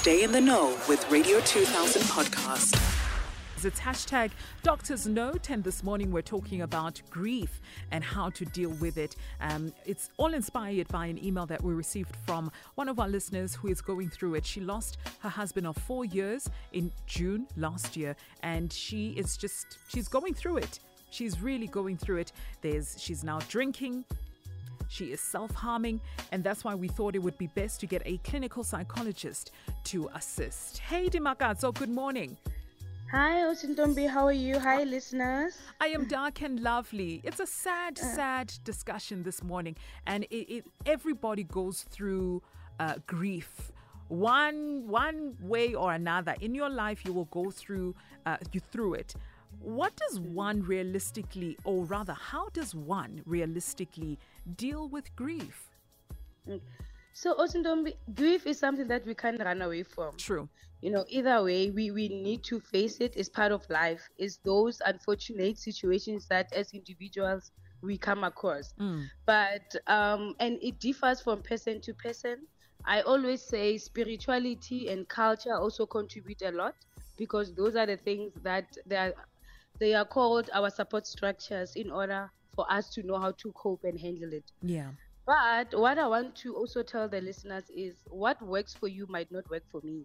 Stay in the know with Radio 2000 podcast. It's hashtag Doctor's Note, and this morning we're talking about grief and how to deal with it. Um, it's all inspired by an email that we received from one of our listeners who is going through it. She lost her husband of four years in June last year, and she is just, she's going through it. She's really going through it. There's, she's now drinking, she is self harming, and that's why we thought it would be best to get a clinical psychologist to assist. Hey, Dimakatso, good morning. Hi, Osintombi. How are you? Hi, listeners. I am dark and lovely. It's a sad, sad discussion this morning, and it, it everybody goes through uh, grief. One, one way or another in your life, you will go through uh, you through it. What does one realistically, or rather, how does one realistically deal with grief? So, Osintombi, grief is something that we can't run away from. True. You know, either way, we, we need to face it. It's part of life. It's those unfortunate situations that as individuals we come across. But, um, and it differs from person to person. I always say spirituality and culture also contribute a lot because those are the things that they are, they are called our support structures in order for us to know how to cope and handle it. Yeah. But what I want to also tell the listeners is what works for you might not work for me.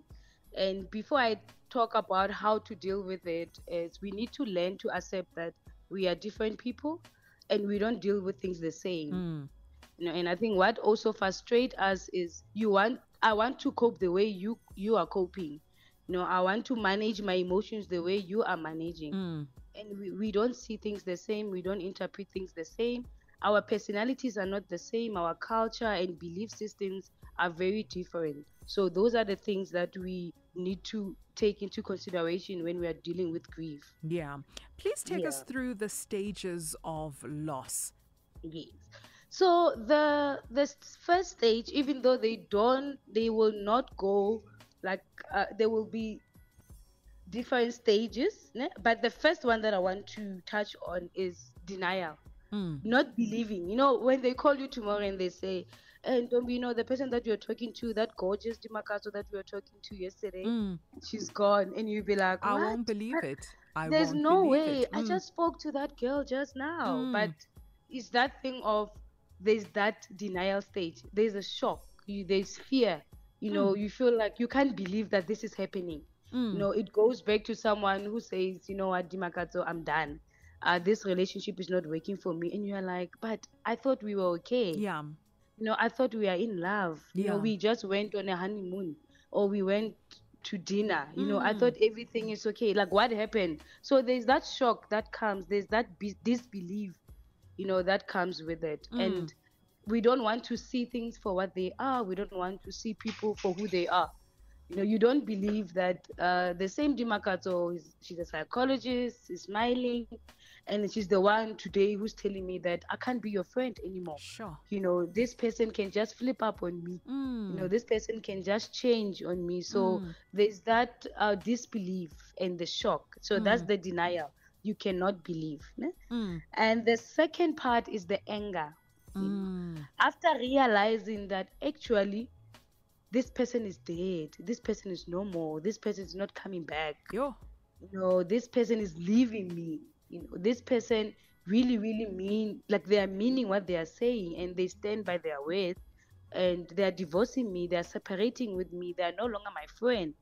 And before I talk about how to deal with it, is we need to learn to accept that we are different people and we don't deal with things the same. Hmm. You know, and I think what also frustrates us is you want I want to cope the way you you are coping. You know, I want to manage my emotions the way you are managing. Hmm. And we, we don't see things the same, we don't interpret things the same. Our personalities are not the same, our culture and belief systems are very different. So those are the things that we need to take into consideration when we are dealing with grief. Yeah. Please take us through the stages of loss. Yes. So the the first stage, even though they don't, they will not go like uh, there will be different stages. ne? But the first one that I want to touch on is denial, not believing. You know, when they call you tomorrow and they say, "And don't you know the person that you're talking to, that gorgeous Dimakatso that we were talking to yesterday, she's gone," and you'll be like, I won't believe it. I There's no way. I Mm. just spoke to that girl just now. Mm. But it's that thing of there's that denial stage. There's a shock. You, there's fear. You know, Mm. you feel like you can't believe that this is happening. You know, it goes back to someone who says, you know what, Dimakatso, I'm done. Uh, this relationship is not working for me. And you're like, but I thought we were okay Yeah. you know, I thought we are in love. You know, Yeah. we just went on a honeymoon or we went to dinner. You know, I Mm. thought everything is okay. Like, what happened? So there's that shock that comes. There's that be- disbelief, you know, that comes with it. Mm. And we don't want to see things for what they are. We don't want to see people for who they are. You know, you don't believe that uh, the same Dimakatso is she's a psychologist, is smiling, and she's the one today who's telling me that I can't be your friend anymore Sure. you know this person can just flip up on me Mm. you know this person can just change on me so Mm. there's that uh, disbelief and the shock so that's the denial you cannot believe? Mm. and the second part is the anger you know. Mm. after realizing that actually this person is dead this person is no more this person is not coming back. Yo. you know this person is leaving me. You know this person really really mean like they are meaning what they are saying and they stand by their word and they are divorcing me they are separating with me they are no longer my friend.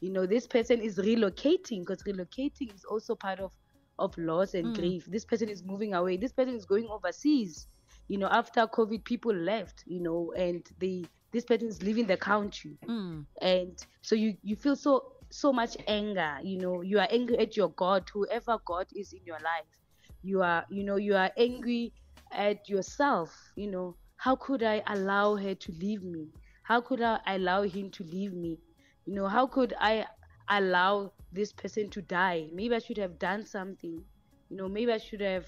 You know this person is relocating because relocating is also part of of loss and Mm. grief. This person is moving away. This person is going overseas. You know after covid people left you know and they this person is leaving the country. Mm. and so you you feel so so much anger you know. You are angry at your god whoever god is in your life. You are you know you are angry at yourself you know. How could i allow her to leave me? How could i allow him to leave me? You know how could i allow this person to die? Maybe i should have done something. You know maybe i should have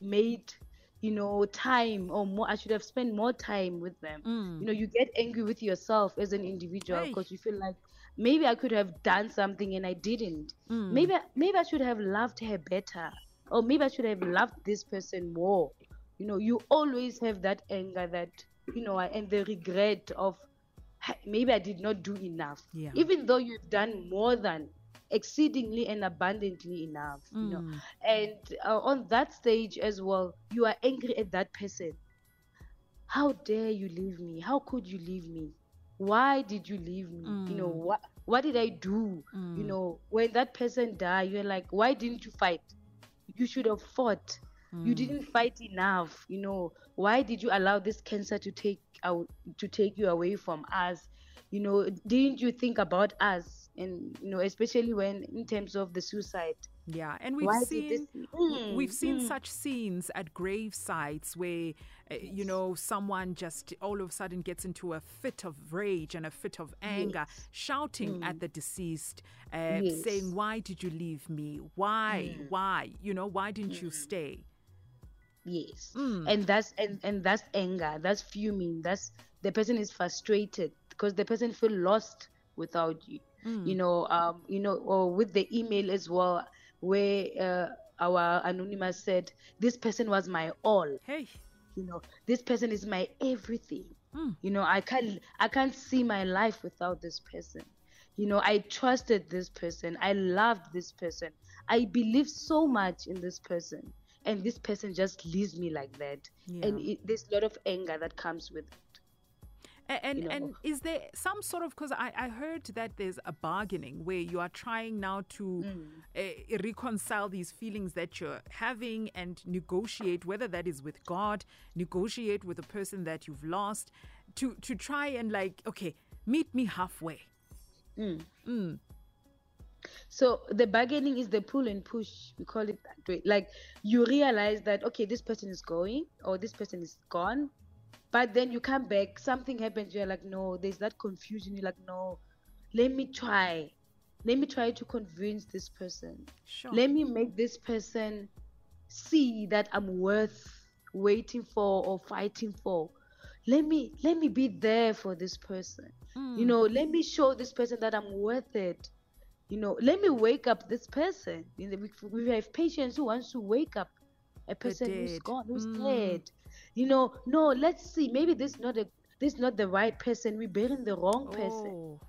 made you know time or more i should have spent more time with them Mm. you know you get angry with yourself as an individual Hey. because you feel like maybe i could have done something and i didn't Mm. maybe maybe i should have loved her better or maybe i should have loved this person more you know you always have that anger that you know and the regret of maybe I did not do enough. Yeah. Even though you've done more than exceedingly and abundantly enough, you know. Mm. And uh, on that stage as well, you are angry at that person. How dare you leave me? How could you leave me? Why did you leave me? You know, Mm. what what did I do? You Mm. know, when that person died, you're like, why didn't you fight? You should have fought. You Mm. didn't fight enough. You know, why did you allow this cancer to take out to take you away from us? You know, didn't you think about us? And you know, especially when in terms of the suicide. Yeah, and we've Why seen w- we've Mm, seen mm. such scenes at grave sites where uh, you know someone just all of a sudden gets into a fit of rage and a fit of anger, Yes. shouting at the deceased, uh, Yes. saying, "Why did you leave me? Why? Mm. Why? You know, why didn't you stay?" Yes. Mm. And that's and, and that's anger. That's fuming. That's the person is frustrated because the person feel lost without you. Mm. You know, um, you know, or with the email as well, where uh, our anonymous said, This person was my all. Hey, You know, this person is my everything. Mm. You know, I can't I can't see my life without this person. You know, I trusted this person. I loved this person. I believed so much in this person. And this person just leaves me like that. And it, there's a lot of anger that comes with it. And you know. and is there some sort of because I, I heard that there's a bargaining where you are trying now to Mm. uh, reconcile these feelings that you're having and negotiate whether that is with god negotiate with the person that you've lost to to try and like okay meet me halfway So the bargaining is the pull and push. We call it that way. Like you realize that okay, this person is going or this person is gone, but then you come back, something happens. You're like, no, there's that confusion. You're like, no, let me try, let me try to convince this person. sure Let me make this person see that I'm worth waiting for or fighting for. Let me let me be there for this person. You hmm. know, let me show this person that I'm worth it. You know, let me wake up this person. You know, we, we have patients who wants to wake up a person who's gone, who's Mm. dead. You know, no, let's see. Maybe this not a this not the right person. We're burying the wrong person oh.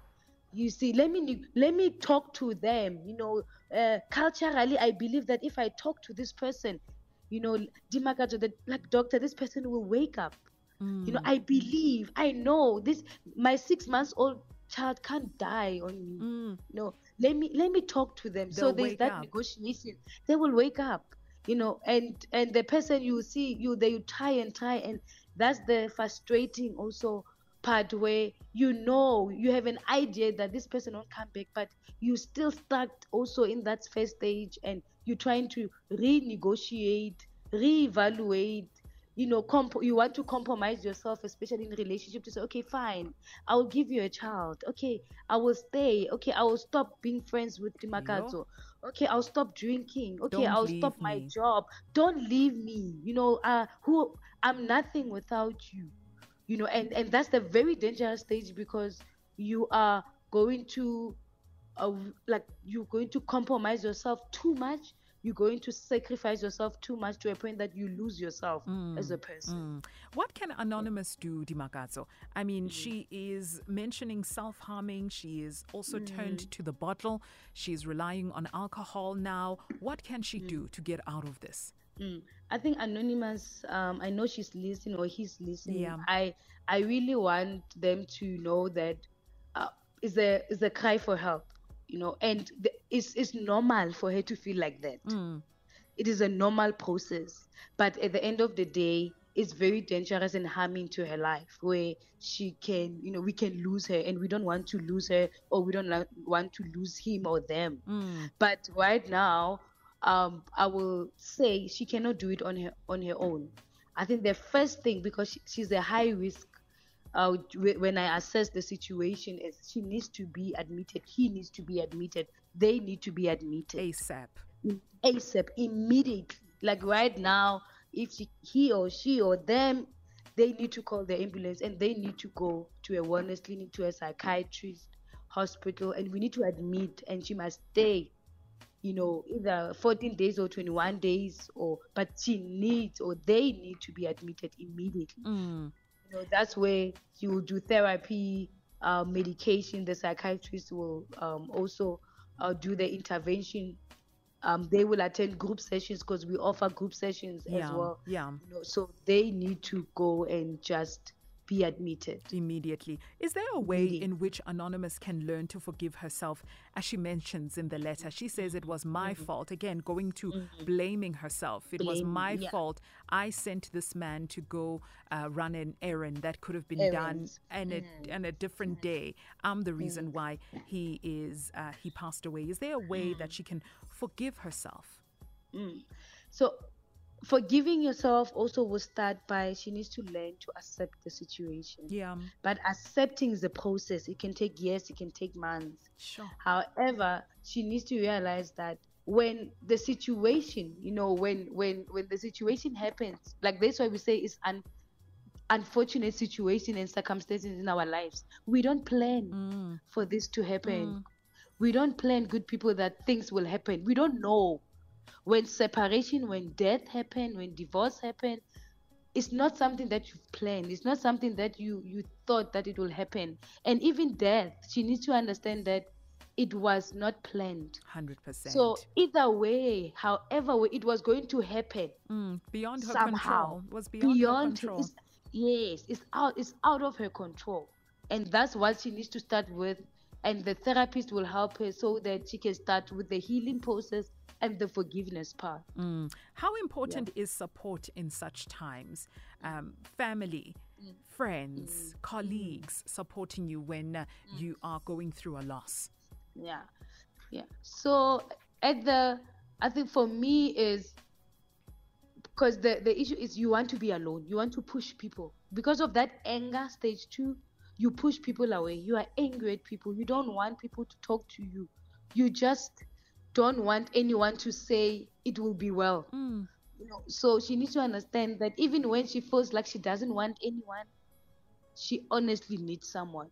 you see let me let me talk to them you know uh, culturally i believe that if i talk to this person you know Dimakatso the like doctor this person will wake up you know Mm. i believe i know this my six months old child can't die on me Mm. no let me let me talk to them so They'll there's that up. negotiation they will wake up you know and and the person you see you they you try and try and that's the frustrating also part where you know you have an idea that this person won't come back but you still stuck also in that first stage and you're trying to renegotiate reevaluate you know comp- you want to compromise yourself especially in relationship to say okay fine i will give you a child. Okay i will stay. Okay i will stop being friends with Dimakatso. okay i'll stop drinking. Okay Don't i'll stop my job. Don't leave me. You know uh who i'm nothing without you. You know and and that's the very dangerous stage because you are going to uh, like you're going to compromise yourself too much you're going to sacrifice yourself too much to a point that you lose yourself as a person Mm. What can Anonymous do, Dimakatso? I mean, she is mentioning self harming. She is also turned to the bottle. She's relying on alcohol now. What can she do to get out of this? Mm. I think anonymous. Um, I know she's listening or he's listening. Yeah. I I really want them to know that uh, is a is a cry for help, you know, and the, it's it's normal for her to feel like that. Mm. It is a normal process, but at the end of the day, it's very dangerous and harming to her life, where she can, you know, we can lose her, and we don't want to lose her, or we don't la- want to lose him or them. Mm. But right now, um, I will say she cannot do it on her on her own. I think the first thing because she, she's a high risk. Uh, when I assess the situation, is she needs to be admitted. He needs to be admitted. They need to be admitted ASAP. ASAP immediately. Like right now, if she, he or she or them, they need to call the ambulance and they need to go to a wellness clinic, to a psychiatrist, hospital, and we need to admit, and she must stay. You know, either 14 days or 21 days, or but she needs or they need to be admitted immediately. Mm. You know, that's where you will do therapy, uh, medication. The psychiatrist will um, also uh, do the intervention. Um, they will attend group sessions because we offer group sessions Yeah, as well. yeah. You know, so they need to go and just be admitted. Immediately. Is there a way Immediate. in which Anonymous can learn to forgive herself? As she mentions in the letter, she says it was my fault. Again, going to blaming herself. It was Mm-hmm. My yeah. fault. I sent this man to go uh, run an errand that could have been done Errands. and a, and a different day. I'm the reason why he is uh, he passed away. Is there a way that she can forgive herself? So, forgiving yourself also will start by she needs to learn to accept the situation. Yeah, But accepting is a process. It can take years, it can take months. sure. However, she needs to realize that when the situation, you know, when when when the situation happens, like that's why we say it's an unfortunate situation and circumstances in our lives. We don't plan mm. for this to happen. Mm. We don't plan good people that things will happen. We don't know when separation, when death happen, when divorce happen. It's not something that you've planned. It's not something that you you thought that it will happen. And even death, she needs to understand that it was not planned. Hundred percent. So either way, however way it was going to happen, Mm, beyond her somehow control was beyond, beyond her control. it's, yes it's out it's out of her control and that's what she needs to start with and the therapist will help her so that she can start with the healing process and the forgiveness part Mm. How important is support in such times? Um, family, Mm. friends, colleagues supporting you when uh, Mm. you are going through a loss. yeah yeah so at the i think for me is because the the issue is you want to be alone you want to push people because of that anger stage two you push people away. You are angry at people. You don't want people to talk to you. You just don't want anyone to say it will be well. Mm. you know so she needs to understand that even when she feels like she doesn't want anyone she honestly needs someone.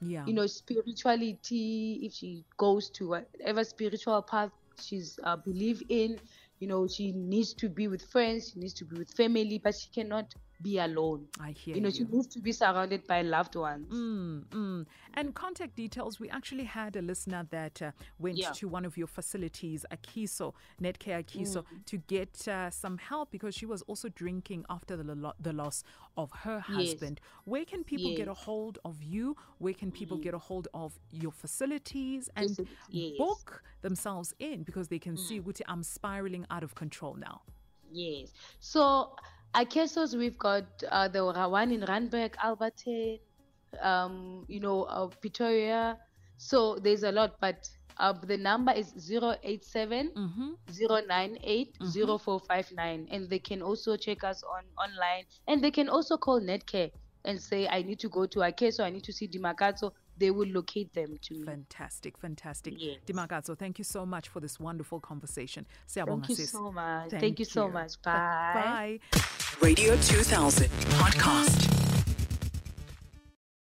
Yeah. you know spirituality if she goes to whatever spiritual path she's uh, believe in you know she needs to be with friends she needs to be with family but she cannot be alone I hear you know she needs to be surrounded by loved ones Mm, mm. And contact details. We actually had a listener that uh, went Yeah. to one of your facilities, Akeso, Netcare Akeso, Mm. to get uh, some help because she was also drinking after the, lo- the loss of her Yes. husband. Where can people get a hold of you? Where can people get a hold of your facilities and yes. Mm. book themselves in because they can see, Guti, I'm spiraling out of control now. yes so at Kesos, we've got uh, the one in Randburg, Alberton, um, you know, uh, Pretoria. So there's a lot, but uh, the number is 087 Mm-hmm. 098 0459 and they can also check us on online. And they can also call netcare and say i need to go to Akeso, i need to see Dimakatso they will locate them to me Fantastic, fantastic. Yes. Dimakatso, thank you so much for this wonderful conversation. thank you so much Thank thank, you so much Bye. Bye. Radio 2000 podcast.